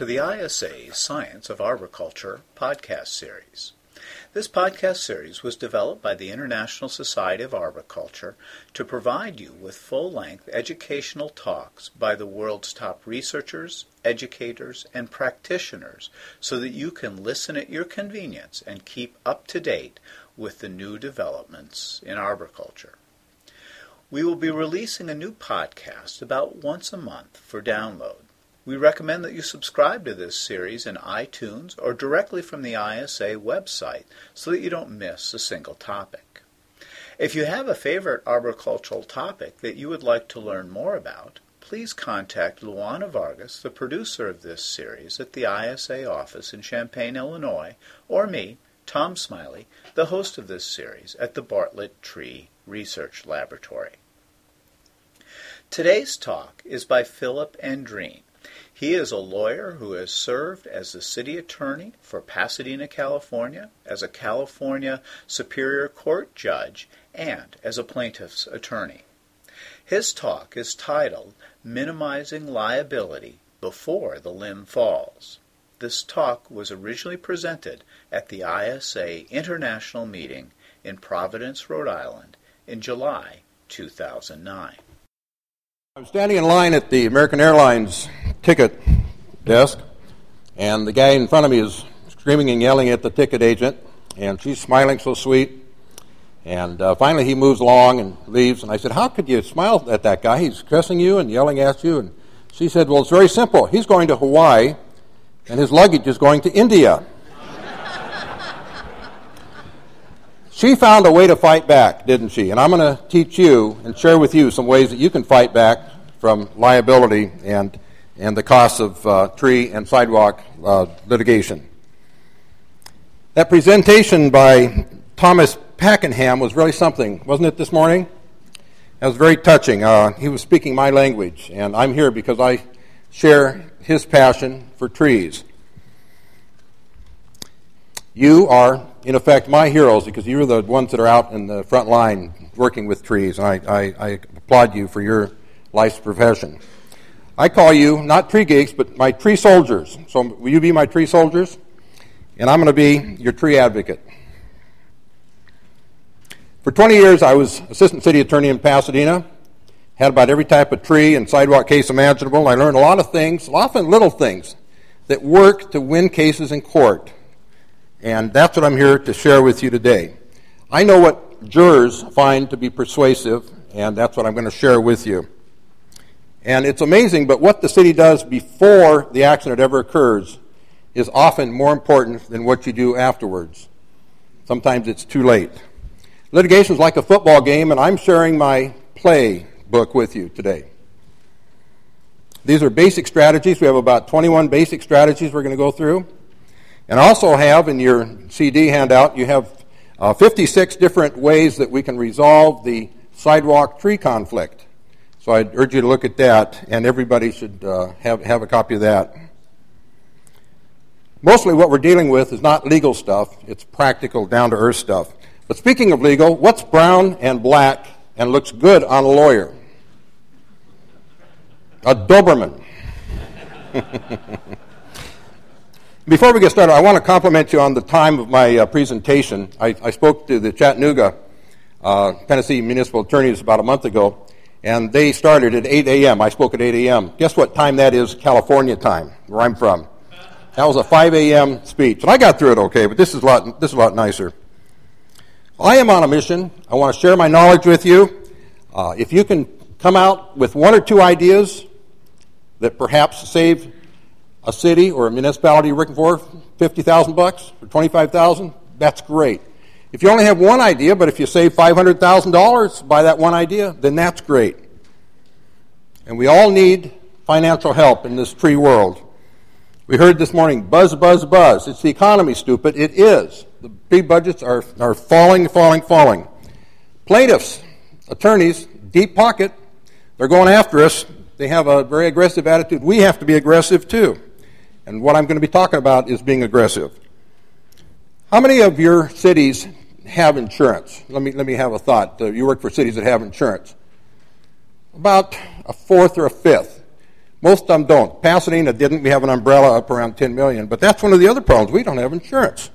To the ISA Science of Arboriculture podcast series. This podcast series was developed by the International Society of Arboriculture to provide you with full length educational talks by the world's top researchers, educators, and practitioners so that you can listen at your convenience and keep up to date with the new developments in arboriculture. We will be releasing a new podcast about once a month for download. We recommend that you subscribe to this series in iTunes or directly from the ISA website so that you don't miss a single topic. If you have a favorite arboricultural topic that you would like to learn more about, please contact Luana Vargas, the producer of this series, at the ISA office in Champaign, Illinois, or me, Tom Smiley, the host of this series at the Bartlett Tree Research Laboratory. Today's talk is by Philip Andreen. He is a lawyer who has served as the city attorney for Pasadena, California, as a California Superior Court judge, and as a plaintiff's attorney. His talk is titled Minimizing Liability Before the Limb Falls. This talk was originally presented at the ISA International Meeting in Providence, Rhode Island in July 2009. I'm standing in line at the American Airlines ticket desk, and the guy in front of me is screaming and yelling at the ticket agent, and she's smiling so sweet. And uh, finally, he moves along and leaves, and I said, How could you smile at that guy? He's cussing you and yelling at you. And she said, Well, it's very simple. He's going to Hawaii, and his luggage is going to India. She found a way to fight back, didn't she? And I'm going to teach you and share with you some ways that you can fight back from liability and, and the costs of uh, tree and sidewalk uh, litigation. That presentation by Thomas Pakenham was really something, wasn't it, this morning? That was very touching. Uh, he was speaking my language, and I'm here because I share his passion for trees. You are in effect, my heroes because you're the ones that are out in the front line working with trees, and I, I, I applaud you for your life's profession. I call you not tree geeks, but my tree soldiers. So will you be my tree soldiers? And I'm going to be your tree advocate. For 20 years, I was assistant city attorney in Pasadena. Had about every type of tree and sidewalk case imaginable. I learned a lot of things, often little things, that work to win cases in court. And that's what I'm here to share with you today. I know what jurors find to be persuasive, and that's what I'm going to share with you. And it's amazing, but what the city does before the accident ever occurs is often more important than what you do afterwards. Sometimes it's too late. Litigation is like a football game, and I'm sharing my play book with you today. These are basic strategies. We have about 21 basic strategies we're going to go through. And also have in your CD handout, you have uh, 56 different ways that we can resolve the sidewalk tree conflict. So I'd urge you to look at that, and everybody should uh, have, have a copy of that. Mostly what we're dealing with is not legal stuff, it's practical, down to earth stuff. But speaking of legal, what's brown and black and looks good on a lawyer? A Doberman. Before we get started, I want to compliment you on the time of my uh, presentation. I, I, spoke to the Chattanooga, uh, Tennessee municipal attorneys about a month ago, and they started at 8 a.m. I spoke at 8 a.m. Guess what time that is, California time, where I'm from? That was a 5 a.m. speech, and I got through it okay, but this is a lot, this is a lot nicer. I am on a mission. I want to share my knowledge with you. Uh, if you can come out with one or two ideas that perhaps save a city or a municipality working for 50,000 bucks or 25,000, that's great. If you only have one idea, but if you save $500,000 by that one idea, then that's great. And we all need financial help in this free world. We heard this morning buzz, buzz, buzz. It's the economy, stupid. It is. The big budgets are, are falling, falling, falling. Plaintiffs, attorneys, deep pocket, they're going after us. They have a very aggressive attitude. We have to be aggressive too. And what I'm going to be talking about is being aggressive. How many of your cities have insurance? Let me, let me have a thought. Uh, you work for cities that have insurance. About a fourth or a fifth. Most of them don't. Pasadena didn't. We have an umbrella up around 10 million. But that's one of the other problems. We don't have insurance.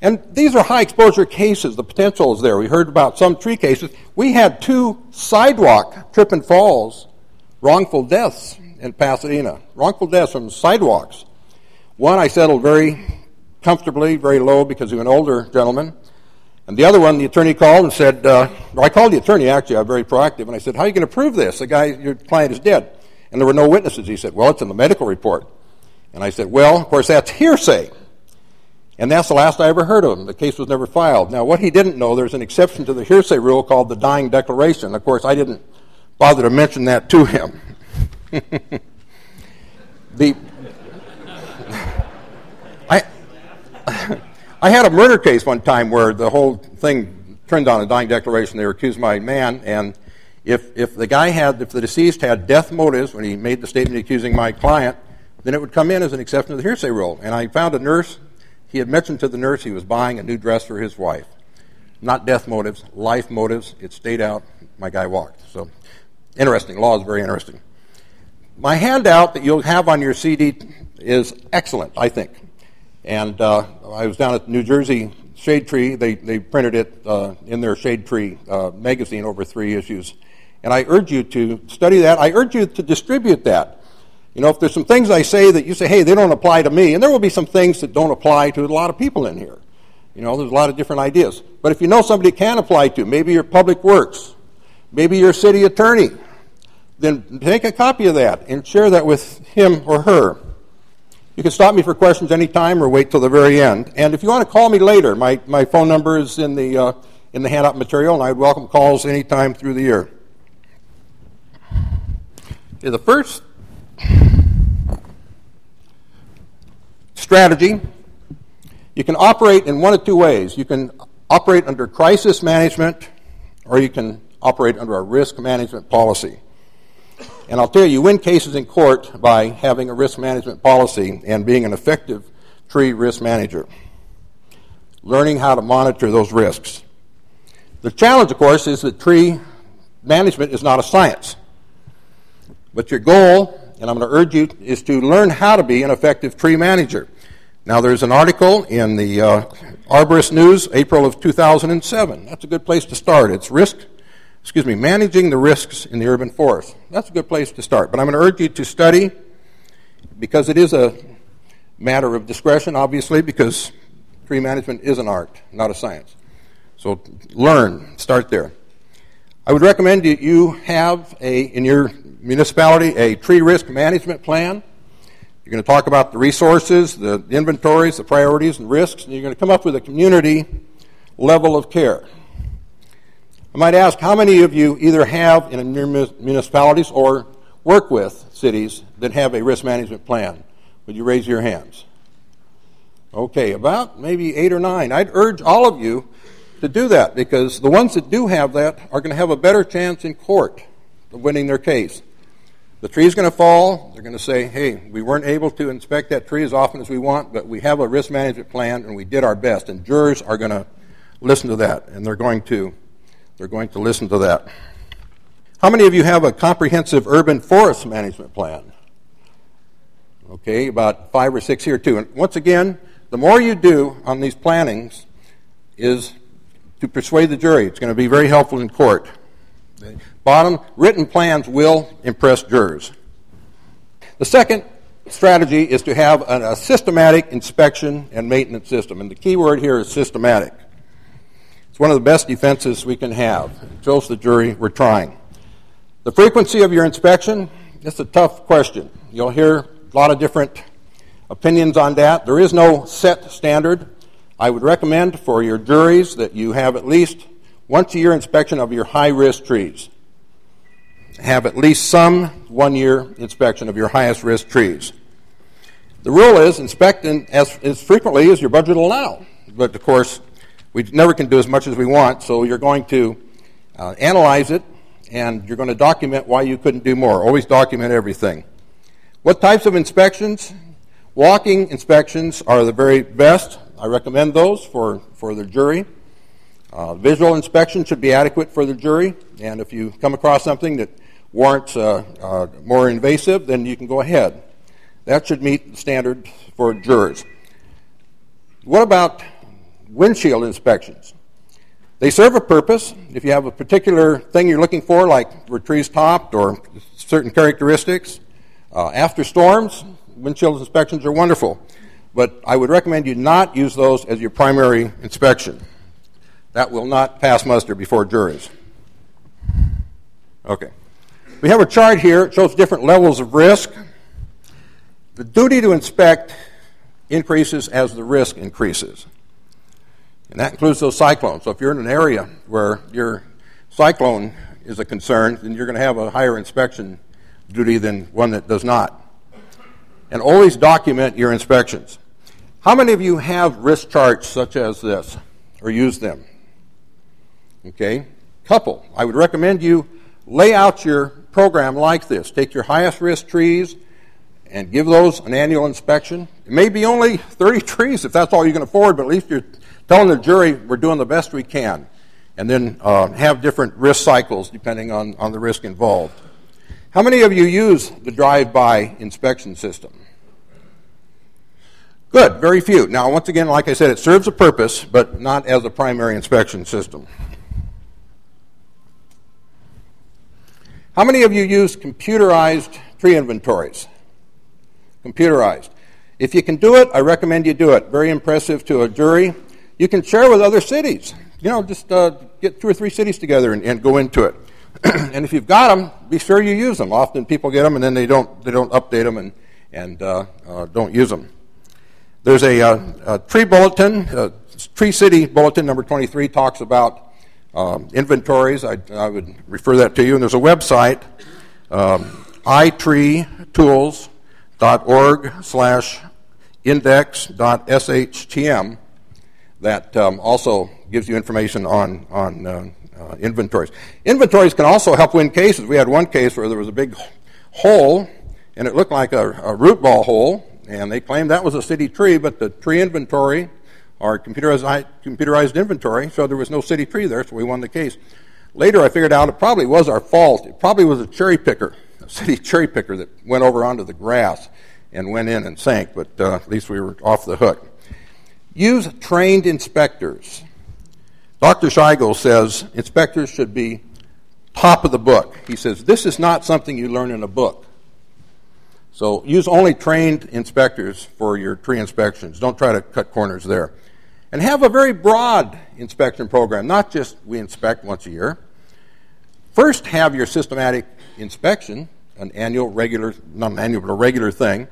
And these are high exposure cases. The potential is there. We heard about some tree cases. We had two sidewalk trip and falls, wrongful deaths in Pasadena. Wrongful deaths from sidewalks. One I settled very comfortably, very low because he was an older gentleman. And the other one, the attorney called and said, uh, I called the attorney actually, I'm very proactive, and I said, How are you going to prove this? The guy, your client is dead. And there were no witnesses. He said, Well, it's in the medical report. And I said, Well, of course, that's hearsay. And that's the last I ever heard of him. The case was never filed. Now, what he didn't know, there's an exception to the hearsay rule called the dying declaration. Of course, I didn't bother to mention that to him. The, I, I had a murder case one time where the whole thing turned on a dying declaration. They accused my man, and if, if the guy had, if the deceased had death motives when he made the statement accusing my client, then it would come in as an exception to the hearsay rule. And I found a nurse, he had mentioned to the nurse he was buying a new dress for his wife. Not death motives, life motives. It stayed out. My guy walked. So, interesting. Law is very interesting. My handout that you'll have on your CD is excellent, I think. And uh, I was down at New Jersey Shade Tree. They, they printed it uh, in their Shade Tree uh, magazine over three issues. And I urge you to study that. I urge you to distribute that. You know, if there's some things I say that you say, hey, they don't apply to me, and there will be some things that don't apply to a lot of people in here. You know, there's a lot of different ideas. But if you know somebody can apply to, maybe your public works, maybe your city attorney, then take a copy of that and share that with him or her. You can stop me for questions anytime or wait till the very end. And if you want to call me later, my, my phone number is in the, uh, in the handout material, and I'd welcome calls anytime through the year. Okay, the first strategy you can operate in one of two ways. You can operate under crisis management, or you can operate under a risk management policy. And I'll tell you, you win cases in court by having a risk management policy and being an effective tree risk manager. Learning how to monitor those risks. The challenge, of course, is that tree management is not a science. But your goal, and I'm going to urge you, is to learn how to be an effective tree manager. Now, there's an article in the uh, Arborist News, April of 2007. That's a good place to start. It's risk excuse me, managing the risks in the urban forest. That's a good place to start. But I'm going to urge you to study because it is a matter of discretion, obviously, because tree management is an art, not a science. So learn, start there. I would recommend that you have a in your municipality a tree risk management plan. You're going to talk about the resources, the inventories, the priorities, and risks, and you're going to come up with a community level of care. I might ask how many of you either have in your municipalities or work with cities that have a risk management plan? Would you raise your hands? Okay, about maybe eight or nine. I'd urge all of you to do that because the ones that do have that are going to have a better chance in court of winning their case. The tree's going to fall. They're going to say, hey, we weren't able to inspect that tree as often as we want, but we have a risk management plan and we did our best. And jurors are going to listen to that and they're going to they're going to listen to that. How many of you have a comprehensive urban forest management plan? Okay, about five or six here too. And once again, the more you do on these plannings is to persuade the jury. It's going to be very helpful in court. Bottom, written plans will impress jurors. The second strategy is to have a systematic inspection and maintenance system. And the key word here is systematic one of the best defenses we can have. It the jury we're trying. The frequency of your inspection, it's a tough question. You'll hear a lot of different opinions on that. There is no set standard. I would recommend for your juries that you have at least once a year inspection of your high risk trees. Have at least some one year inspection of your highest risk trees. The rule is inspect as, as frequently as your budget will allow. But of course, we never can do as much as we want, so you're going to uh, analyze it and you're going to document why you couldn't do more. Always document everything. What types of inspections? Walking inspections are the very best. I recommend those for, for the jury. Uh, visual inspection should be adequate for the jury, and if you come across something that warrants uh, uh, more invasive, then you can go ahead. That should meet the standard for jurors. What about windshield inspections? They serve a purpose. If you have a particular thing you're looking for, like where trees topped or certain characteristics, uh, after storms, windshield inspections are wonderful. But I would recommend you not use those as your primary inspection. That will not pass muster before juries. Okay. We have a chart here. It shows different levels of risk. The duty to inspect increases as the risk increases. And that includes those cyclones. So if you're in an area where your cyclone is a concern, then you're going to have a higher inspection duty than one that does not. And always document your inspections. How many of you have risk charts such as this or use them? Okay? Couple. I would recommend you lay out your program like this. Take your highest risk trees and give those an annual inspection. It may be only 30 trees if that's all you can afford, but at least you're telling the jury we're doing the best we can. And then uh, have different risk cycles depending on, on the risk involved. How many of you use the drive by inspection system? Good, very few. Now, once again, like I said, it serves a purpose, but not as a primary inspection system. How many of you use computerized tree inventories? Computerized. If you can do it, I recommend you do it. Very impressive to a jury. You can share with other cities. You know, just uh, get two or three cities together and, and go into it. and if you've got them, be sure you use them. Often people get them and then they don't they don't update them and and uh, uh, don't use them. There's a, uh, a tree bulletin, uh, Tree City Bulletin number 23 talks about um, inventories. I, I, would refer that to you. And there's a website, um, itreetools.org slash index.shtm that um, also gives you information on, on uh, uh, inventories. Inventories can also help win cases. We had one case where there was a big hole, and it looked like a, a root ball hole, and they claimed that was a city tree, but the tree inventory our computerized, computerized inventory showed there was no city tree there, so we won the case. Later, I figured out it probably was our fault. It probably was a cherry picker, a city cherry picker that went over onto the grass and went in and sank, but uh, at least we were off the hook. Use trained inspectors. Dr. Scheigel says inspectors should be top of the book. He says this is not something you learn in a book. So use only trained inspectors for your tree inspections. Don't try to cut corners there and have a very broad inspection program, not just we inspect once a year. First, have your systematic inspection, an annual, regular, not an annual, but a regular thing.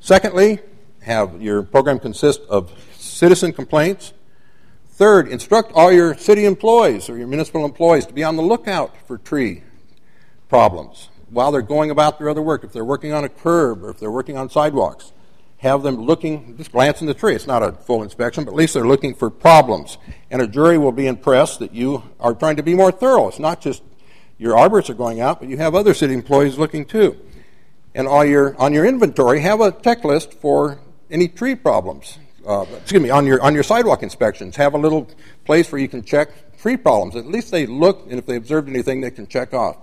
Secondly, have your program consist of citizen complaints. Third, instruct all your city employees or your municipal employees to be on the lookout for tree problems while they're going about their other work. If they're working on a curb or if they're working on sidewalks, have them looking, just glancing the tree. It's not a full inspection, but at least they're looking for problems. And a jury will be impressed that you are trying to be more thorough. It's not just your arborists are going out, but you have other city employees looking too. And on your, on your inventory, have a checklist for any tree problems. Uh, excuse me, on your, on your sidewalk inspections, have a little place where you can check tree problems. At least they look, and if they observed anything, they can check off.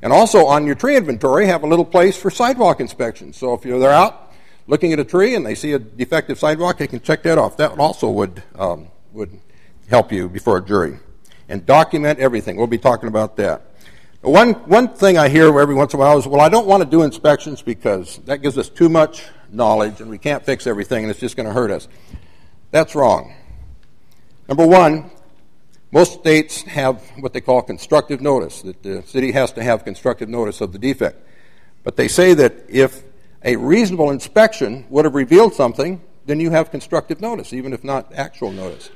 And also on your tree inventory, have a little place for sidewalk inspections. So if you're there out looking at a tree and they see a defective sidewalk, they can check that off. That also would, um, would help you before a jury. And document everything. We'll be talking about that. One, one thing I hear every once in a while is, well, I don't want to do inspections because that gives us too much knowledge and we can't fix everything and it's just going to hurt us. That's wrong. Number one, most states have what they call constructive notice, that the city has to have constructive notice of the defect. But they say that if a reasonable inspection would have revealed something, then you have constructive notice, even if not actual notice.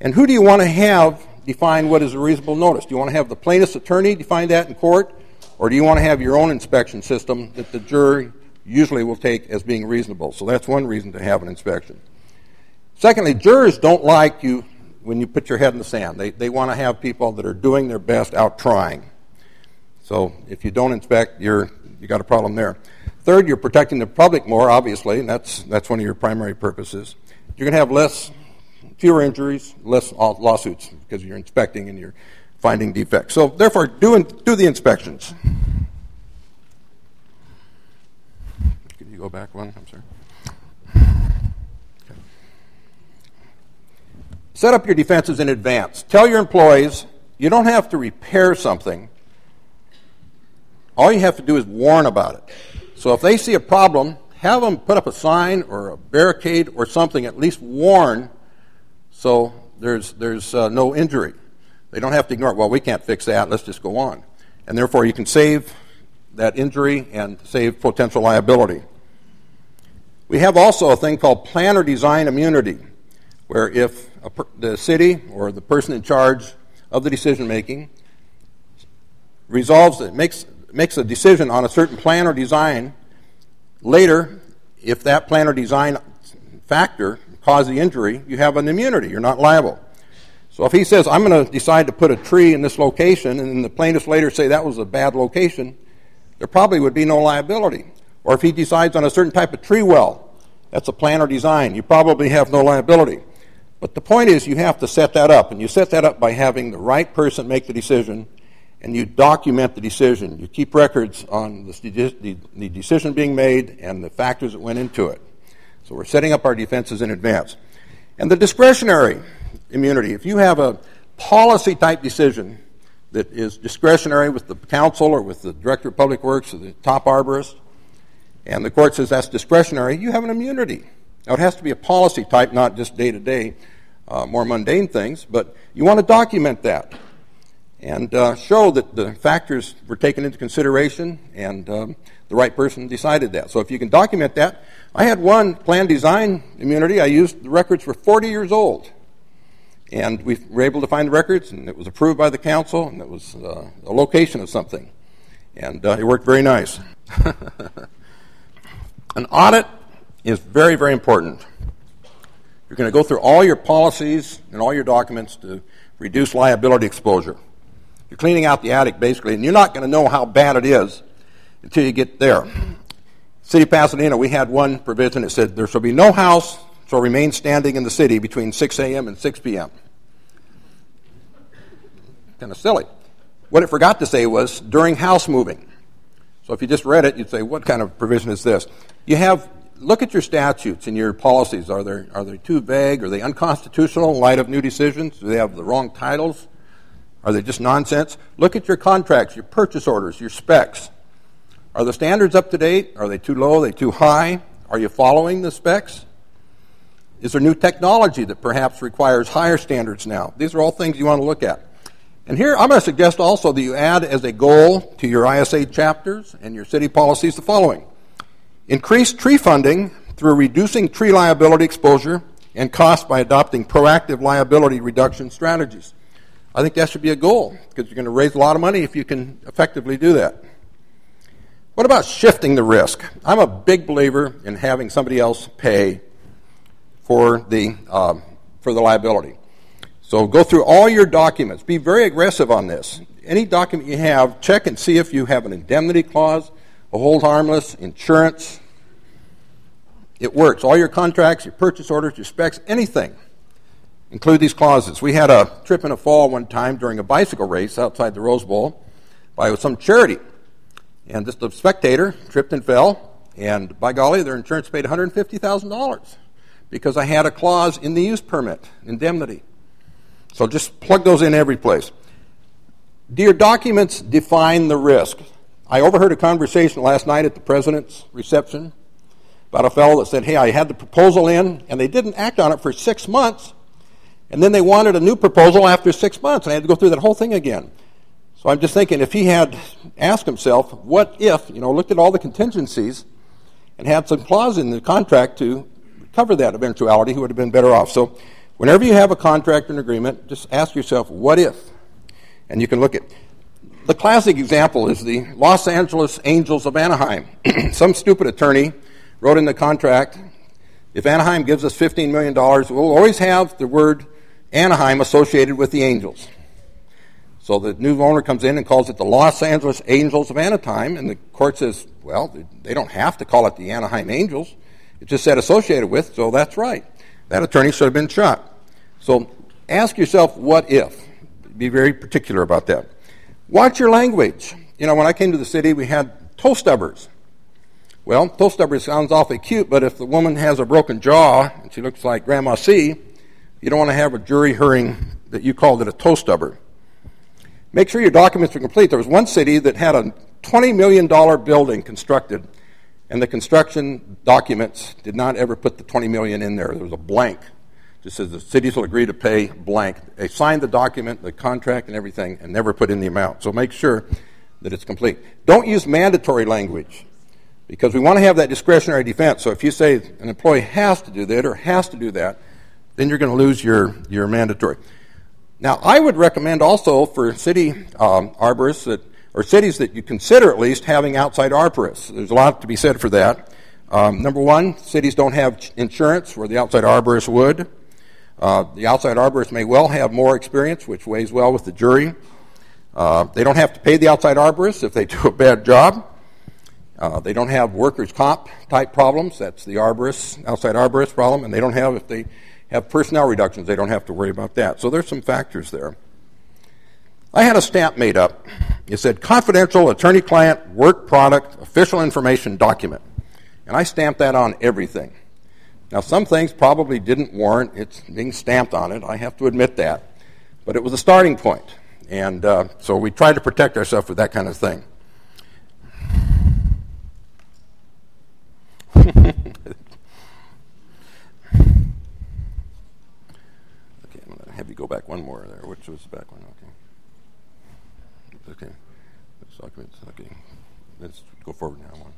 And who do you want to have define what is a reasonable notice? Do you want to have the plaintiff's attorney define that in court, or do you want to have your own inspection system that the jury usually will take as being reasonable. So that's one reason to have an inspection. Secondly, jurors don't like you when you put your head in the sand. They, they want to have people that are doing their best out trying. So if you don't inspect, you're, you got a problem there. Third, you're protecting the public more, obviously, and that's, that's one of your primary purposes. You're going to have less, fewer injuries, less lawsuits because you're inspecting and you're finding defects. So therefore, do, do the inspections. Can you go back one? I'm sorry. Set up your defenses in advance. Tell your employees you don't have to repair something. All you have to do is warn about it. So if they see a problem, have them put up a sign or a barricade or something, at least warn so there's, there's uh, no injury. They don't have to ignore it. Well, we can't fix that. Let's just go on. And therefore, you can save that injury and save potential liability. We have also a thing called plan or design immunity where if per, the city or the person in charge of the decision making resolves it, makes, makes a decision on a certain plan or design, later, if that plan or design factor caused the injury, you have an immunity. You're not liable. So if he says, I'm going to decide to put a tree in this location, and the plaintiffs later say that was a bad location, there probably would be no liability. Or if he decides on a certain type of tree well, that's a plan or design, you probably have no liability. But the point is, you have to set that up, and you set that up by having the right person make the decision, and you document the decision. You keep records on the, the decision being made and the factors that went into it. So we're setting up our defenses in advance. And the discretionary immunity, if you have a policy type decision that is discretionary with the council or with the director of public works or the top arborist, and the court says that's discretionary, you have an immunity. Now, it has to be a policy type, not just day to day, more mundane things, but you want to document that and uh, show that the factors were taken into consideration and um, the right person decided that. So, if you can document that, I had one plan design immunity. I used the records for 40 years old. And we were able to find the records, and it was approved by the council, and it was uh, a location of something. And uh, it worked very nice. An audit is very, very important. You're going to go through all your policies and all your documents to reduce liability exposure. You're cleaning out the attic, basically, and you're not going to know how bad it is until you get there. City of Pasadena, we had one provision that said there shall be no house shall remain standing in the city between 6 a.m. and 6 p.m. Kind of silly. What it forgot to say was during house moving. So if you just read it, you'd say, what kind of provision is this? You have look at your statutes and your policies. Are they, are they too vague? Are they unconstitutional in light of new decisions? Do they have the wrong titles? Are they just nonsense? Look at your contracts, your purchase orders, your specs. Are the standards up to date? Are they too low? Are they too high? Are you following the specs? Is there new technology that perhaps requires higher standards now? These are all things you want to look at. And here I'm going to suggest also that you add as a goal to your ISA chapters and your city policies the following Increase tree funding through reducing tree liability exposure and cost by adopting proactive liability reduction strategies. I think that should be a goal because you're going to raise a lot of money if you can effectively do that. What about shifting the risk? I'm a big believer in having somebody else pay for the, um, for the liability. So go through all your documents. Be very aggressive on this. Any document you have, check and see if you have an indemnity clause, a hold harmless, insurance, it works. All your contracts, your purchase orders, your specs, anything. Include these clauses. We had a trip and a fall one time during a bicycle race outside the Rose Bowl by some charity. And just a spectator tripped and fell, and by golly, their insurance paid $150,000 because I had a clause in the use permit, indemnity. So just plug those in every place. Do your documents define the risk? I overheard a conversation last night at the president's reception about a fellow that said, Hey, I had the proposal in, and they didn't act on it for six months, and then they wanted a new proposal after six months, and I had to go through that whole thing again. So I'm just thinking if he had asked himself, What if, you know, looked at all the contingencies and had some clause in the contract to cover that eventuality, he would have been better off. So whenever you have a contract and agreement, just ask yourself, What if? And you can look at The classic example is the Los Angeles Angels of Anaheim. Some stupid attorney wrote in the contract if Anaheim gives us $15 million, we'll always have the word Anaheim associated with the Angels. So the new owner comes in and calls it the Los Angeles Angels of Anaheim, and the court says, well, they don't have to call it the Anaheim Angels. It just said associated with, so that's right. That attorney should have been shot. So ask yourself, what if? Be very particular about that. Watch your language. You know, when I came to the city, we had toe stubbers. Well, toe stubber sounds awfully cute, but if the woman has a broken jaw and she looks like Grandma C, you don't want to have a jury hearing that you called it a toe stubber. Make sure your documents are complete. There was one city that had a $20 million building constructed, and the construction documents did not ever put the 20 million in there. There was a blank. Just says the cities will agree to pay blank. They signed the document, the contract, and everything, and never put in the amount. So make sure that it's complete. Don't use mandatory language because we want to have that discretionary defense. So if you say an employee has to do that or has to do that, then you're going to lose your, your mandatory. Now, I would recommend also for city um, arborists that, or cities that you consider at least having outside arborists. There's a lot to be said for that. Um, number one, cities don't have insurance where the outside arborist would. Uh, the outside arborist may well have more experience, which weighs well with the jury. Uh, they don't have to pay the outside arborist if they do a bad job. Uh, they don't have workers' comp type problems. That's the arborist, outside arborist problem. And they don't have, if they have personnel reductions, they don't have to worry about that. So there's some factors there. I had a stamp made up. It said confidential attorney client work product official information document. And I stamped that on everything. Now, some things probably didn't warrant its being stamped on it. I have to admit that. But it was a starting point. And uh, so we tried to protect ourselves with that kind of thing. okay, I'm going to have you go back one more there. Which was the back one? Okay. Okay. Okay. Let's go forward now. One.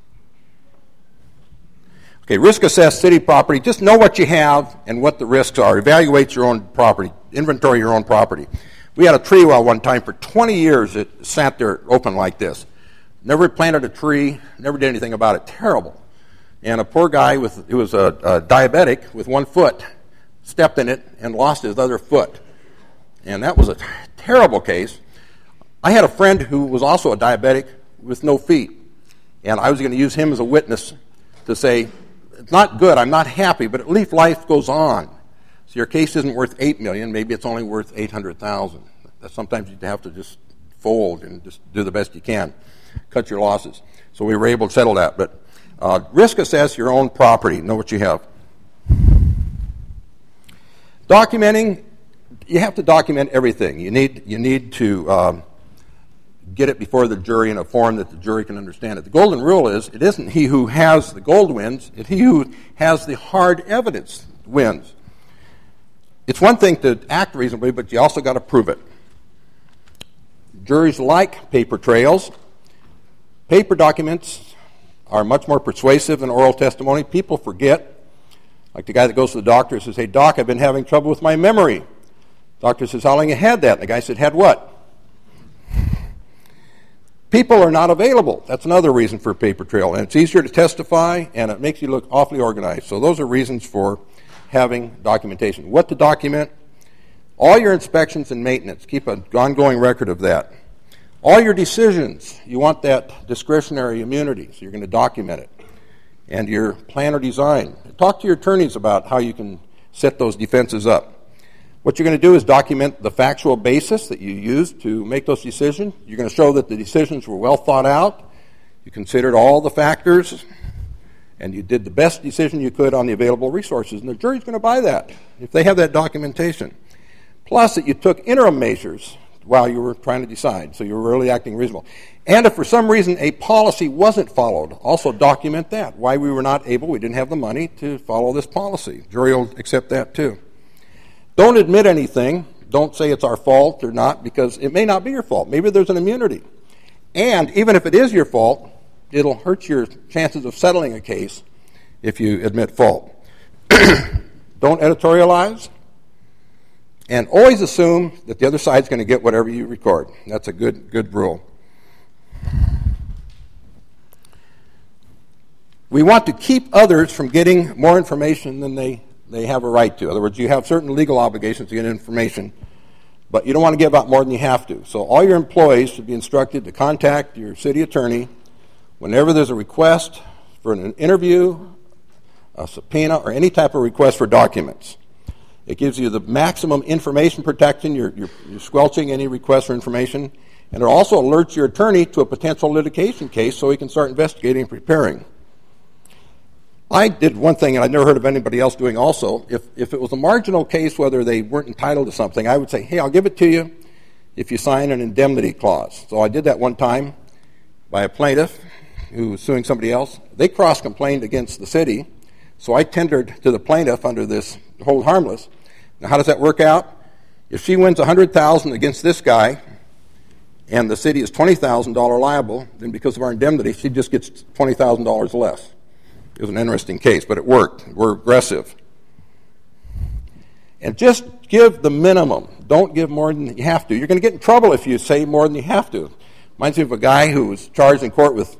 Okay, risk assess city property. Just know what you have and what the risks are. Evaluate your own property, inventory your own property. We had a tree well one time for 20 years. It sat there open like this. Never planted a tree, never did anything about it. Terrible. And a poor guy with, who was a, a diabetic with one foot stepped in it and lost his other foot. And that was a terrible case. I had a friend who was also a diabetic with no feet. And I was going to use him as a witness to say, not good, I'm not happy, but at least life goes on. So your case isn't worth eight million, maybe it's only worth eight hundred thousand. Sometimes you have to just fold and just do the best you can, cut your losses. So we were able to settle that. But uh, risk assess your own property. Know what you have. Documenting, you have to document everything. You need, you need to um, get it before the jury in a form that the jury can understand it. The golden rule is it isn't he who has the gold wins, it's he who has the hard evidence wins. It's one thing to act reasonably, but you also got to prove it. Juries like paper trails. Paper documents are much more persuasive than oral testimony. People forget. Like the guy that goes to the doctor and says, Hey, doc, I've been having trouble with my memory. Doctor says, How long you had that? And the guy said, Had what? People are not available. That's another reason for a paper trail. And it's easier to testify and it makes you look awfully organized. So those are reasons for having documentation. What to document? All your inspections and maintenance. Keep an ongoing record of that. All your decisions, you want that discretionary immunity, so you're going to document it. And your plan or design. Talk to your attorneys about how you can set those defenses up. What you're going to do is document the factual basis that you used to make those decisions. You're going to show that the decisions were well thought out. You considered all the factors, and you did the best decision you could on the available resources. And the jury's going to buy that if they have that documentation. Plus, that you took interim measures while you were trying to decide. So you were really acting reasonable. And if for some reason a policy wasn't followed, also document that. Why we were not able, we didn't have the money to follow this policy. Jury will accept that too. Don't admit anything. Don't say it's our fault or not, because it may not be your fault. Maybe there's an immunity. And even if it is your fault, it'll hurt your chances of settling a case if you admit fault. Don't editorialize. And always assume that the other side's going to get whatever you record. That's a good, good rule. We want to keep others from getting more information than they they have a right to. In other words, you have certain legal obligations to get information, but you don't want to give out more than you have to. So all your employees should be instructed to contact your city attorney whenever there's a request for an interview, a subpoena, or any type of request for documents. It gives you the maximum information protection. You're, you're, you're squelching any request for information. And it also alerts your attorney to a potential litigation case so he can start investigating and preparing. I did one thing, and I've never heard of anybody else doing also. If, if it was a marginal case, whether they weren't entitled to something, I would say, hey, I'll give it to you if you sign an indemnity clause. So I did that one time by a plaintiff who was suing somebody else. They cross complained against the city, so I tendered to the plaintiff under this hold harmless. Now, how does that work out? If she wins 100000 against this guy, and the city is $20,000 liable, then because of our indemnity, she just gets $20,000 less. It was an interesting case, but it worked. We're aggressive. And just give the minimum. Don't give more than you have to. You're going to get in trouble if you say more than you have to. Reminds me of a guy who was charged in court with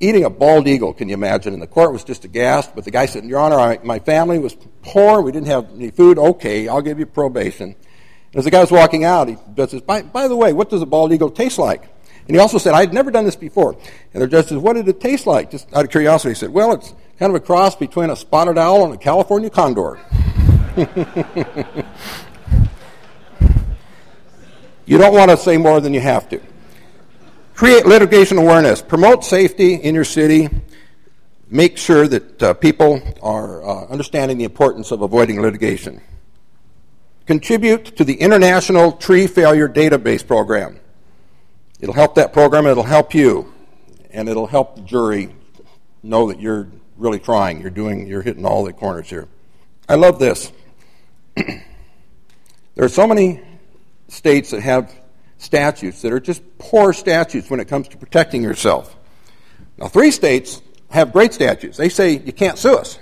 eating a bald eagle, can you imagine? And the court was just aghast. But the guy said, Your Honor, I, my family was poor. We didn't have any food. Okay, I'll give you probation. And as the guy was walking out, he says, by, by the way, what does a bald eagle taste like? And he also said, I'd never done this before. And the judge says, What did it taste like? Just out of curiosity, he said, Well, it's kind of a cross between a spotted owl and a California condor. you don't want to say more than you have to. Create litigation awareness. Promote safety in your city. Make sure that uh, people are uh, understanding the importance of avoiding litigation. Contribute to the International Tree Failure Database Program. It'll help that program, it'll help you, and it'll help the jury know that you're really trying. You're doing, you're hitting all the corners here. I love this. there are so many states that have statutes that are just poor statutes when it comes to protecting yourself. Now, three states have great statutes. They say you can't sue us.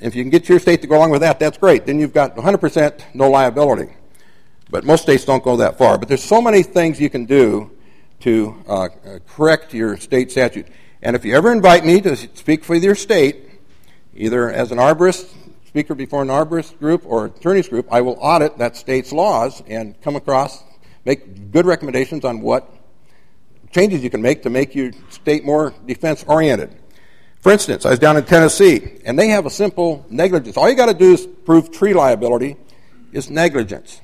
If you can get your state to go along with that, that's great. Then you've got 100% no liability. But most states don't go that far. But there's so many things you can do to uh, correct your state statute. And if you ever invite me to speak for your state, either as an arborist, speaker before an arborist group or attorneys group, I will audit that state's laws and come across, make good recommendations on what changes you can make to make your state more defense oriented. For instance, I was down in Tennessee, and they have a simple negligence. All you got to do is prove tree liability is negligence.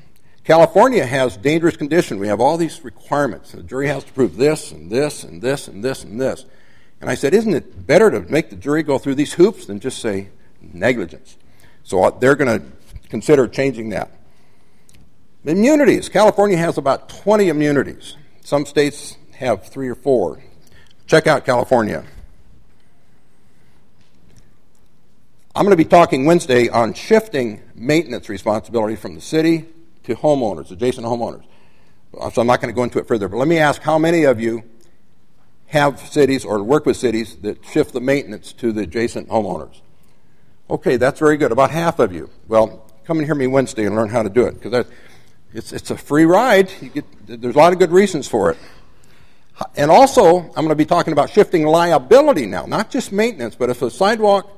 California has dangerous condition. We have all these requirements. The jury has to prove this and this and this and this and this. And I said, isn't it better to make the jury go through these hoops than just say negligence? So uh, they're going to consider changing that. Immunities. California has about 20 immunities. Some states have three or four. Check out California. I'm going to be talking Wednesday on shifting maintenance responsibility from the city to homeowners, adjacent homeowners. Uh, so I'm not going to go into it further, but let me ask how many of you have cities or work with cities that shift the maintenance to the adjacent homeowners? Okay, that's very good. About half of you. Well, come and hear me Wednesday and learn how to do it because it's, it's a free ride. Get, there's a lot of good reasons for it. And also, I'm going to be talking about shifting liability now, not just maintenance, but if a sidewalk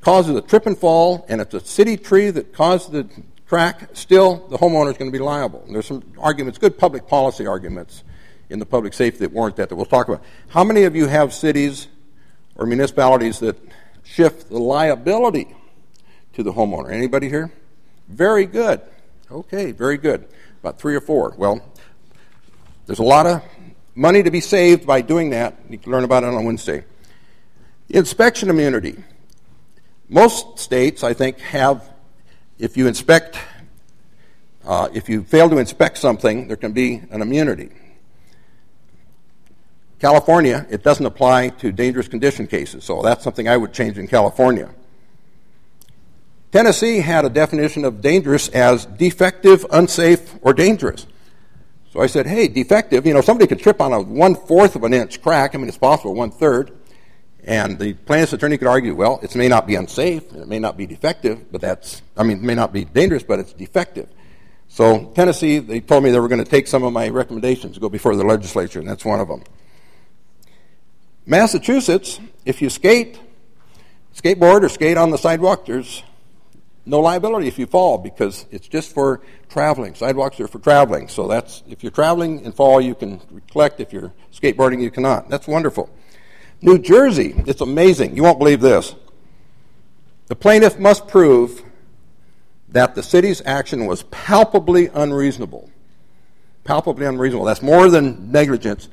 causes a trip and fall and it's a city tree that caused the crack, still the homeowner is going to be liable. And there's some arguments, good public policy arguments in the public safety that warrant that that we'll talk about. How many of you have cities or municipalities that shift the liability to the homeowner? Anybody here? Very good. Okay, very good. About three or four. Well, there's a lot of money to be saved by doing that. You can learn about it on Wednesday. Inspection immunity. Most states, I think, have if you inspect, uh, if you fail to inspect something, there can be an immunity. California, it doesn't apply to dangerous condition cases, so that's something I would change in California. Tennessee had a definition of dangerous as defective, unsafe, or dangerous. So I said, hey, defective, you know, somebody could trip on a one fourth of an inch crack. I mean, it's possible, one third. And the plaintiff's attorney could argue, well, it may not be unsafe, and it may not be defective, but that's, I mean, it may not be dangerous, but it's defective. So, Tennessee, they told me they were going to take some of my recommendations go before the legislature, and that's one of them. Massachusetts, if you skate, skateboard or skate on the sidewalk, there's no liability if you fall because it's just for traveling. Sidewalks are for traveling. So that's if you're traveling and fall, you can collect. If you're skateboarding, you cannot. That's wonderful. New Jersey, it's amazing. You won't believe this. The plaintiff must prove that the city's action was palpably unreasonable. Palpably unreasonable. That's more than negligence.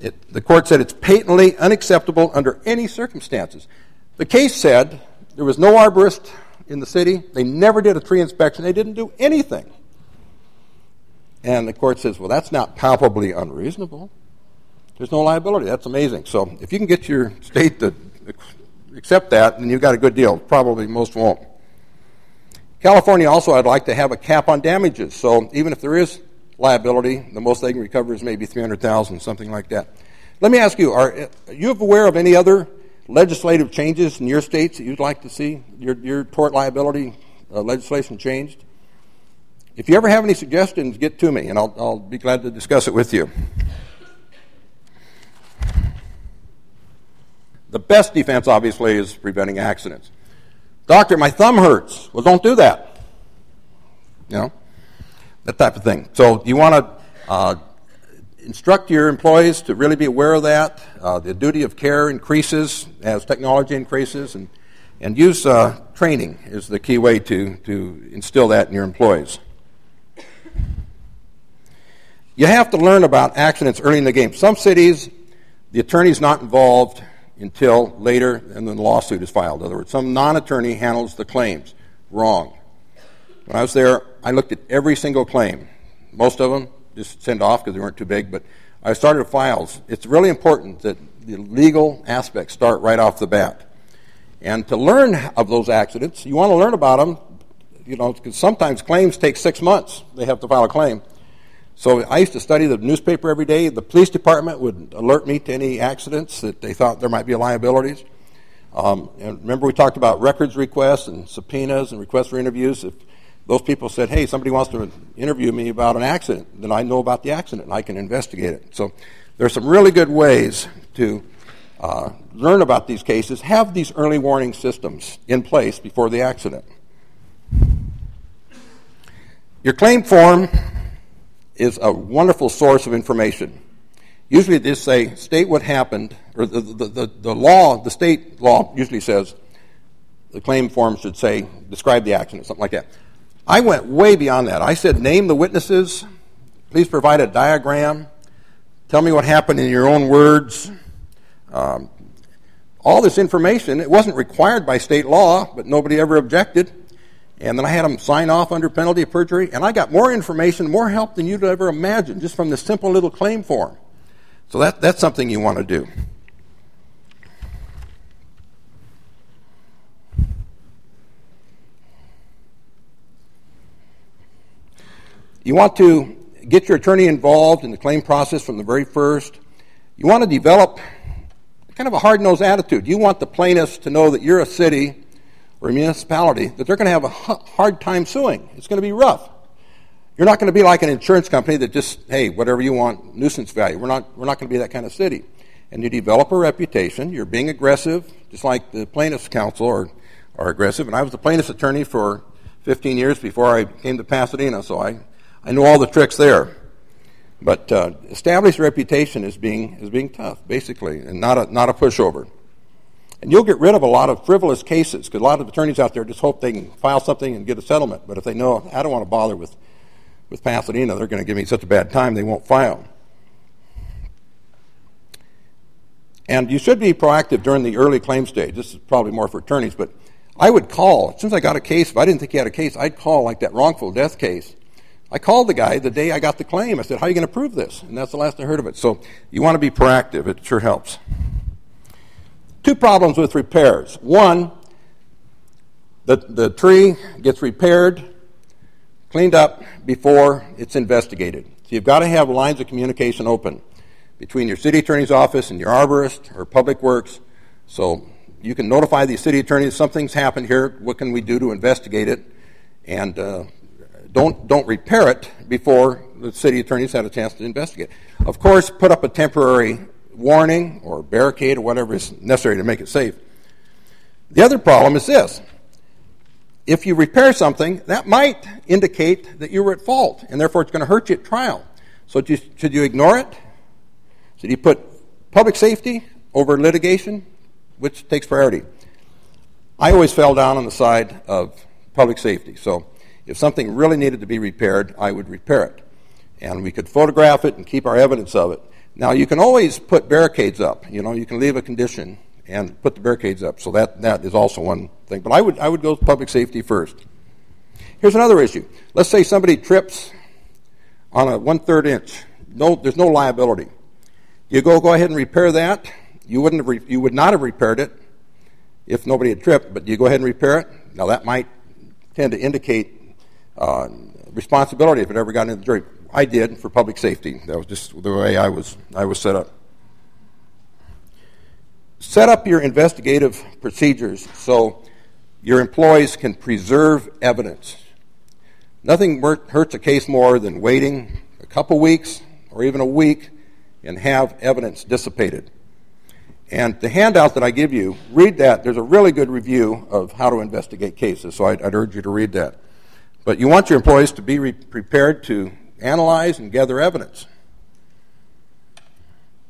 It, the court said it's patently unacceptable under any circumstances. The case said there was no arborist in the city. They never did a tree inspection. They didn't do anything. And the court says, well, that's not palpably unreasonable. There's no liability. That's amazing. So if you can get your state to accept that, then you've got a good deal. Probably most won't. California also, I'd like to have a cap on damages. So even if there is liability, the most they can recover is maybe 300000 something like that. Let me ask you, are you aware of any other legislative changes in your states that you'd like to see your, your tort liability uh, legislation changed? If you ever have any suggestions, get to me, and I'll, I'll be glad to discuss it with you. The best defense, obviously, is preventing accidents. Doctor, my thumb hurts. Well, don't do that. You know, that type of thing. So you want to uh, instruct your employees to really be aware of that. Uh, the duty of care increases as technology increases, and, and use uh, training is the key way to, to instill that in your employees. You have to learn about accidents early in the game. Some cities, the attorney's not involved until later and then the lawsuit is filed. In other words, some non attorney handles the claims. Wrong. When I was there, I looked at every single claim. Most of them just sent off because they weren't too big, but I started files. It's really important that the legal aspects start right off the bat. And to learn of those accidents, you want to learn about them, you know, because sometimes claims take six months. They have to file a claim. So I used to study the newspaper every day. The police department would alert me to any accidents that they thought there might be liabilities. Um, and remember, we talked about records requests and subpoenas and requests for interviews. If those people said, hey, somebody wants to interview me about an accident, then I know about the accident and I can investigate it. So there are some really good ways to uh, learn about these cases, have these early warning systems in place before the accident. Your claim form is a wonderful source of information. Usually they say, state what happened, or the, the, the, the law, the state law usually says, the claim form should say, describe the action or something like that. I went way beyond that. I said, name the witnesses, please provide a diagram, tell me what happened in your own words. Um, all this information, it wasn't required by state law, but nobody ever objected. And then I had them sign off under penalty of perjury, and I got more information, more help than you'd ever imagine just from this simple little claim form. So that, that's something you want to do. You want to get your attorney involved in the claim process from the very first. You want to develop kind of a hard nosed attitude. You want the plaintiffs to know that you're a city or a municipality that they're going to have a hard time suing. It's going to be rough. You're not going to be like an insurance company that just, hey, whatever you want, nuisance value. We're not, we're not going to be that kind of city. And you develop a reputation. You're being aggressive, just like the plaintiff's counsel are, are aggressive. And I was the plaintiff's attorney for 15 years before I came to Pasadena, so I, I know all the tricks there. But uh, established reputation is being, is being tough, basically, and not a, not a pushover. And you'll get rid of a lot of frivolous cases because a lot of attorneys out there just hope they can file something and get a settlement. But if they know, I don't want to bother with, with Pasadena, they're going to give me such a bad time, they won't file. And you should be proactive during the early claim stage. This is probably more for attorneys, but I would call. As soon as I got a case, if I didn't think he had a case, I'd call like that wrongful death case. I called the guy the day I got the claim. I said, How are you going to prove this? And that's the last I heard of it. So you want to be proactive. It sure helps. Two problems with repairs. One, the, the tree gets repaired, cleaned up before it's investigated. So you've got to have lines of communication open between your city attorney's office and your arborist or public works. So you can notify the city attorney something's happened here. What can we do to investigate it? And uh, don't don't repair it before the city attorney's had a chance to investigate. Of course, put up a temporary warning or barricade or whatever is necessary to make it safe. The other problem is this if you repair something, that might indicate that you were at fault, and therefore it's going to hurt you at trial. So should you ignore it? Should you put public safety over litigation? Which takes priority? I always fell down on the side of public safety. So if something really needed to be repaired, I would repair it. And we could photograph it and keep our evidence of it. Now, you can always put barricades up. You know, you can leave a condition and put the barricades up. So that, that is also one thing. But I would, I would go public safety first. Here's another issue. Let's say somebody trips on a one third inch. No, there's no liability. You go go ahead and repair that. You wouldn't have re- you would not have repaired it if nobody had tripped, but you go ahead and repair it. Now that might tend to indicate uh, responsibility if it ever got into the jury. I did for public safety. That was just the way I was I was set up. Set up your investigative procedures so your employees can preserve evidence. Nothing hurts a case more than waiting a couple weeks or even a week and have evidence dissipated. And the handout that I give you, read that. There's a really good review of how to investigate cases, so I'd, I'd urge you to read that. But you want your employees to be re- prepared to analyze and gather evidence.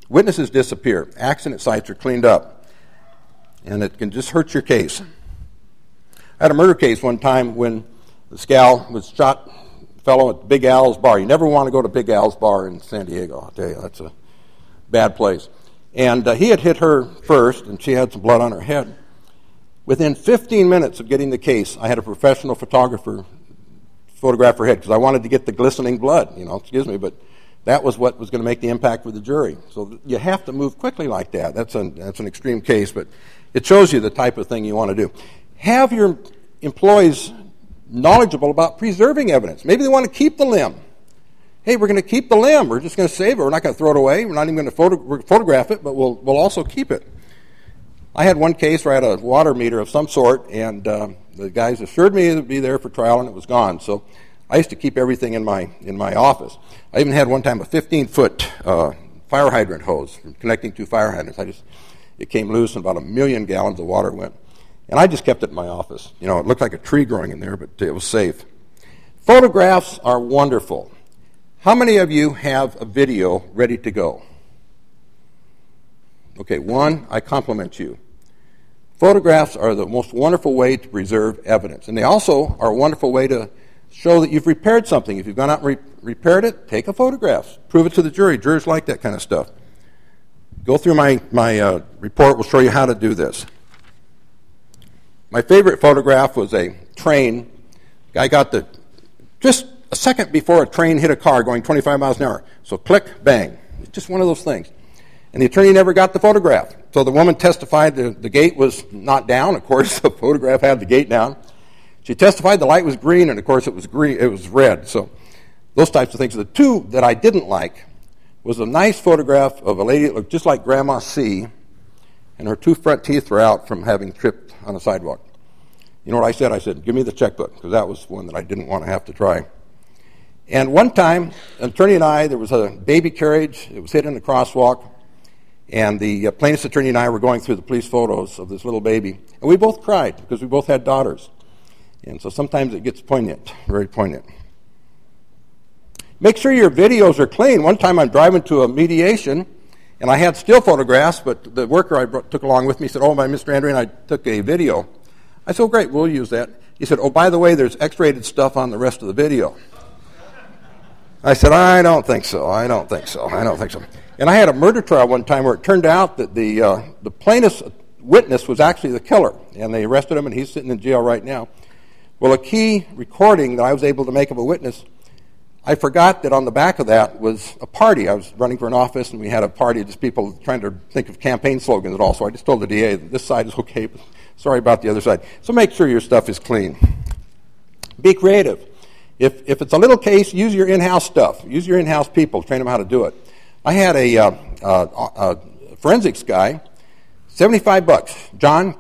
Witnesses disappear, accident sites are cleaned up, and it can just hurt your case. I had a murder case one time when this gal was shot, fellow at Big Al's bar. You never want to go to Big Al's bar in San Diego, I'll tell you, that's a bad place. And uh, he had hit her first, and she had some blood on her head. Within 15 minutes of getting the case, I had a professional photographer photograph her head because I wanted to get the glistening blood, you know, excuse me, but that was what was going to make the impact with the jury. So you have to move quickly like that. That's an, that's an extreme case, but it shows you the type of thing you want to do. Have your employees knowledgeable about preserving evidence. Maybe they want to keep the limb hey, we're going to keep the limb. We're just going to save it. We're not going to throw it away. We're not even going to photo- photograph it, but we'll, we'll also keep it. I had one case where I had a water meter of some sort, and uh, the guys assured me it would be there for trial, and it was gone. So I used to keep everything in my in my office. I even had one time a 15 foot uh, fire hydrant hose connecting two fire hydrants. I just it came loose, and about a million gallons of water went. And I just kept it in my office. You know, it looked like a tree growing in there, but it was safe. Photographs are wonderful. How many of you have a video ready to go? Okay, one, I compliment you. Photographs are the most wonderful way to preserve evidence. And they also are a wonderful way to show that you've repaired something. If you've gone out and re- repaired it, take a photograph. Prove it to the jury. Jurors like that kind of stuff. Go through my, my uh, report, we'll show you how to do this. My favorite photograph was a train. I got the just a second before a train hit a car going 25 miles an hour. So click, bang. It's just one of those things. And the attorney never got the photograph. So the woman testified the, the gate was not down. Of course, the photograph had the gate down. She testified the light was green, and of course it was green. It was red. So those types of things. The two that I didn't like was a nice photograph of a lady that looked just like Grandma C, and her two front teeth were out from having tripped on the sidewalk. You know what I said? I said, "Give me the checkbook," because that was one that I didn't want to have to try. And one time, an attorney and I, there was a baby carriage. It was hit in the crosswalk. And the uh, plaintiff's attorney and I were going through the police photos of this little baby. And we both cried because we both had daughters. And so sometimes it gets poignant, very poignant. Make sure your videos are clean. One time I'm driving to a mediation, and I had still photographs, but the worker I took along with me said, Oh, my Mr. Andreen and I took a video. I said, Oh, great, we'll use that. He said, Oh, by the way, there's X rated stuff on the rest of the video. I said, I don't think so. I don't think so. I don't think so. And I had a murder trial one time where it turned out that the, uh, the plaintiff's witness was actually the killer, and they arrested him, and he's sitting in jail right now. Well, a key recording that I was able to make of a witness, I forgot that on the back of that was a party. I was running for an office, and we had a party, of just people trying to think of campaign slogans and all. So I just told the DA, this side is okay, but sorry about the other side. So make sure your stuff is clean. Be creative. If, if it's a little case, use your in house stuff. Use your in house people. Train them how to do it. I had a uh, uh, uh, forensics guy, 75 bucks. John,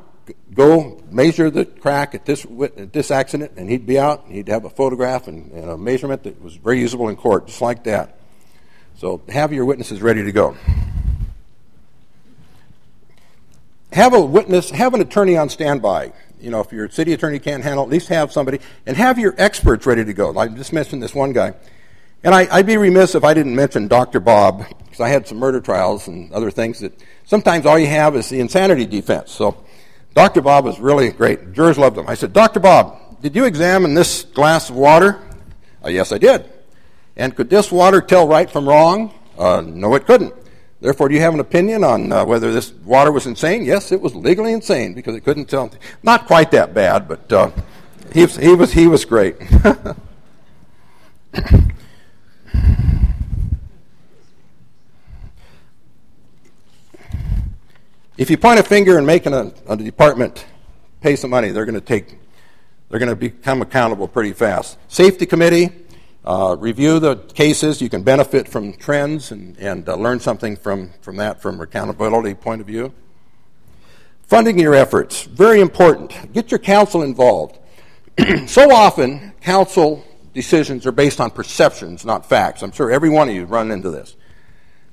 go measure the crack at this, at this accident, and he'd be out, and he'd have a photograph and, and a measurement that was very usable in court, just like that. So have your witnesses ready to go. have a witness, have an attorney on standby. You know, if your city attorney can't handle at least have somebody, and have your experts ready to go. I just mentioned this one guy. And I, would be remiss if I didn't mention Dr. Bob, because I had some murder trials and other things that sometimes all you have is the insanity defense. So Dr. Bob was really great. Jurors loved him. I said, Dr. Bob, did you examine this glass of water? Uh, yes, I did. And could this water tell right from wrong? Uh, no, it couldn't. Therefore, do you have an opinion on uh, whether this water was insane? Yes, it was legally insane because it couldn't tell. Not quite that bad, but uh, he, was, he, was, he was great. if you point a finger and make a, a department pay some money, they're going to take, they're going to become accountable pretty fast. Safety committee, uh, review the cases. You can benefit from trends and, and uh, learn something from, from that from accountability point of view. Funding your efforts, very important. Get your council involved. so often, council decisions are based on perceptions, not facts. I'm sure every one of you run into this.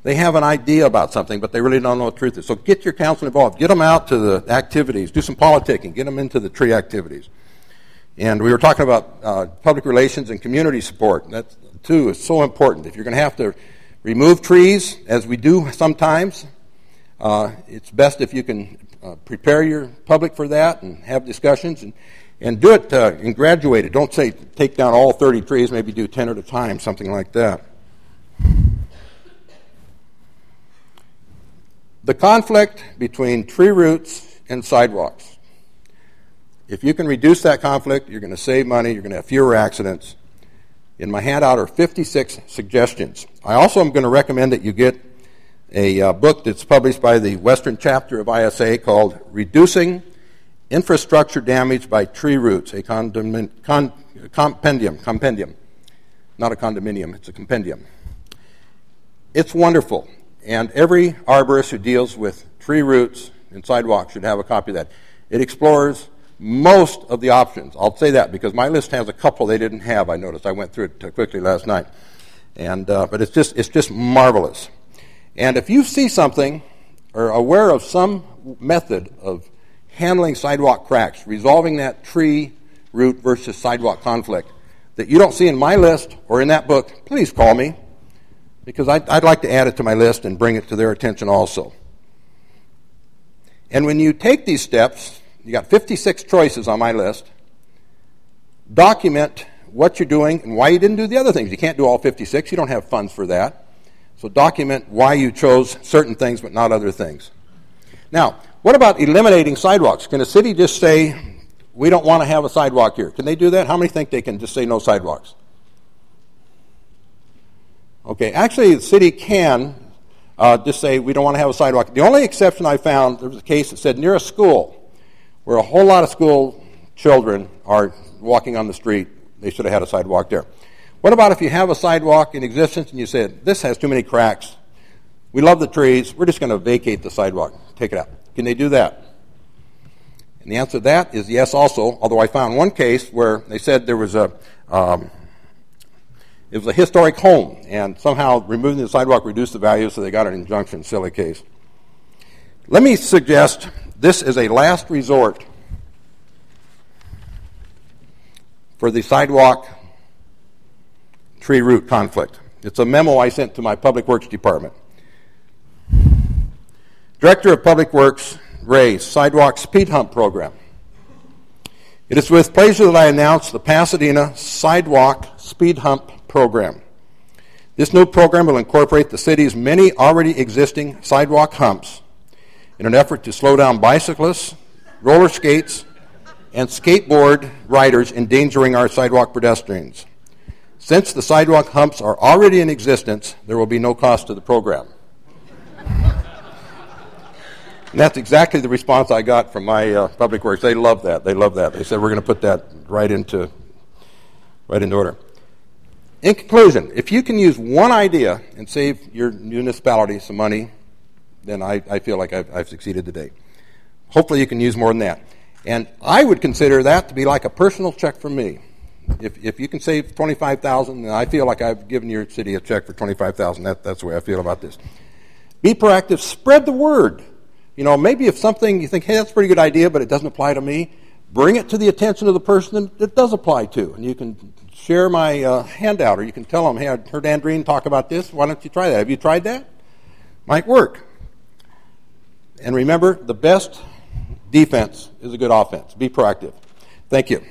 They have an idea about something, but they really don't know what the truth is. So get your council involved. Get them out to the activities. Do some politicking. Get them into the tree activities. And we were talking about uh, public relations and community support. That, too, is so important. If you're going to have to remove trees, as we do sometimes, uh, it's best if you can uh, prepare your public for that and have discussions and, and do it uh, and graduate it. Don't say take down all 30 trees, maybe do 10 at a time, something like that. The conflict between tree roots and sidewalks. If you can reduce that conflict, you're going to save money, you're going to have fewer accidents. In my handout are 56 suggestions. I also am going to recommend that you get a uh, book that's published by the Western chapter of ISA called Reducing Infrastructure Damage by Tree Roots, a condom- con- compendium, compendium. Not a condominium, it's a compendium. It's wonderful, and every arborist who deals with tree roots and sidewalks should have a copy of that. It explores most of the options. I'll say that because my list has a couple they didn't have. I noticed. I went through it quickly last night, and uh, but it's just it's just marvelous. And if you see something or aware of some method of handling sidewalk cracks, resolving that tree root versus sidewalk conflict that you don't see in my list or in that book, please call me because I'd, I'd like to add it to my list and bring it to their attention also. And when you take these steps, you got 56 choices on my list. Document what you're doing and why you didn't do the other things. You can't do all 56, you don't have funds for that. So document why you chose certain things but not other things. Now, what about eliminating sidewalks? Can a city just say, we don't want to have a sidewalk here? Can they do that? How many think they can just say no sidewalks? Okay, actually, the city can uh, just say we don't want to have a sidewalk. The only exception I found, there was a case that said near a school, where a whole lot of school children are walking on the street. They should have had a sidewalk there. What about if you have a sidewalk in existence and you said, this has too many cracks? We love the trees. We're just going to vacate the sidewalk, take it out. Can they do that? And the answer to that is yes, also, although I found one case where they said there was a, um, it was a historic home, and somehow removing the sidewalk reduced the value, so they got an injunction. Silly case. Let me suggest this is a last resort for the sidewalk tree root conflict. It's a memo I sent to my Public Works Department. Director of Public Works, Ray, Sidewalk Speed Hump Program. It is with pleasure that I announce the Pasadena Sidewalk Speed Hump Program. This new program will incorporate the city's many already existing sidewalk humps in an effort to slow down bicyclists, roller skates, and skateboard riders endangering our sidewalk pedestrians. Since the sidewalk humps are already in existence, there will be no cost to the program. And that's exactly the response I got from my uh, public works. They love that. They love that. They said we're going to put that right into right into order. In conclusion, if you can use one idea and save your municipality some money, then I, I feel like I've, I've succeeded today. Hopefully, you can use more than that. And I would consider that to be like a personal check for me. If, if you can save 25000 then I feel like I've given your city a check for 25000 that, That's the way I feel about this. Be proactive. Spread the word. You know, maybe if something you think, hey, that's a pretty good idea, but it doesn't apply to me, bring it to the attention of the person that it does apply to. And you can share my uh, handout, or you can tell them, hey, I heard Andreen talk about this. Why don't you try that? Have you tried that? Might work. And remember, the best defense is a good offense. Be proactive. Thank you.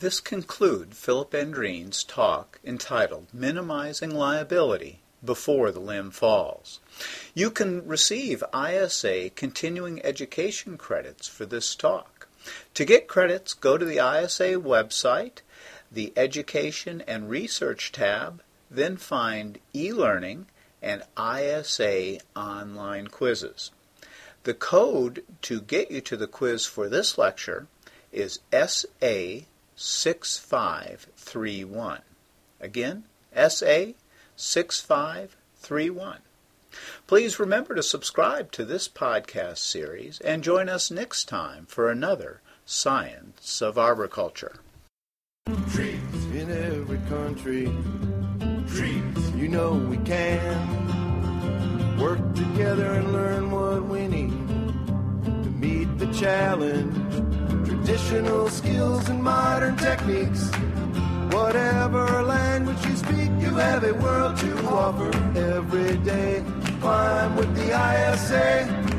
This concludes Philip Andreen's talk entitled Minimizing Liability Before the Limb Falls. You can receive ISA continuing education credits for this talk. To get credits, go to the ISA website, the Education and Research tab, then find e-learning and ISA online quizzes. The code to get you to the quiz for this lecture is SA6531. Again, SA6531. Please remember to subscribe to this podcast series and join us next time for another Science of Arboriculture. Trees in every country. Trees, you know we can work together and learn what we need to meet the challenge. Traditional skills and modern techniques. Whatever language you speak, you have a world to offer every day. Climb with the ISA.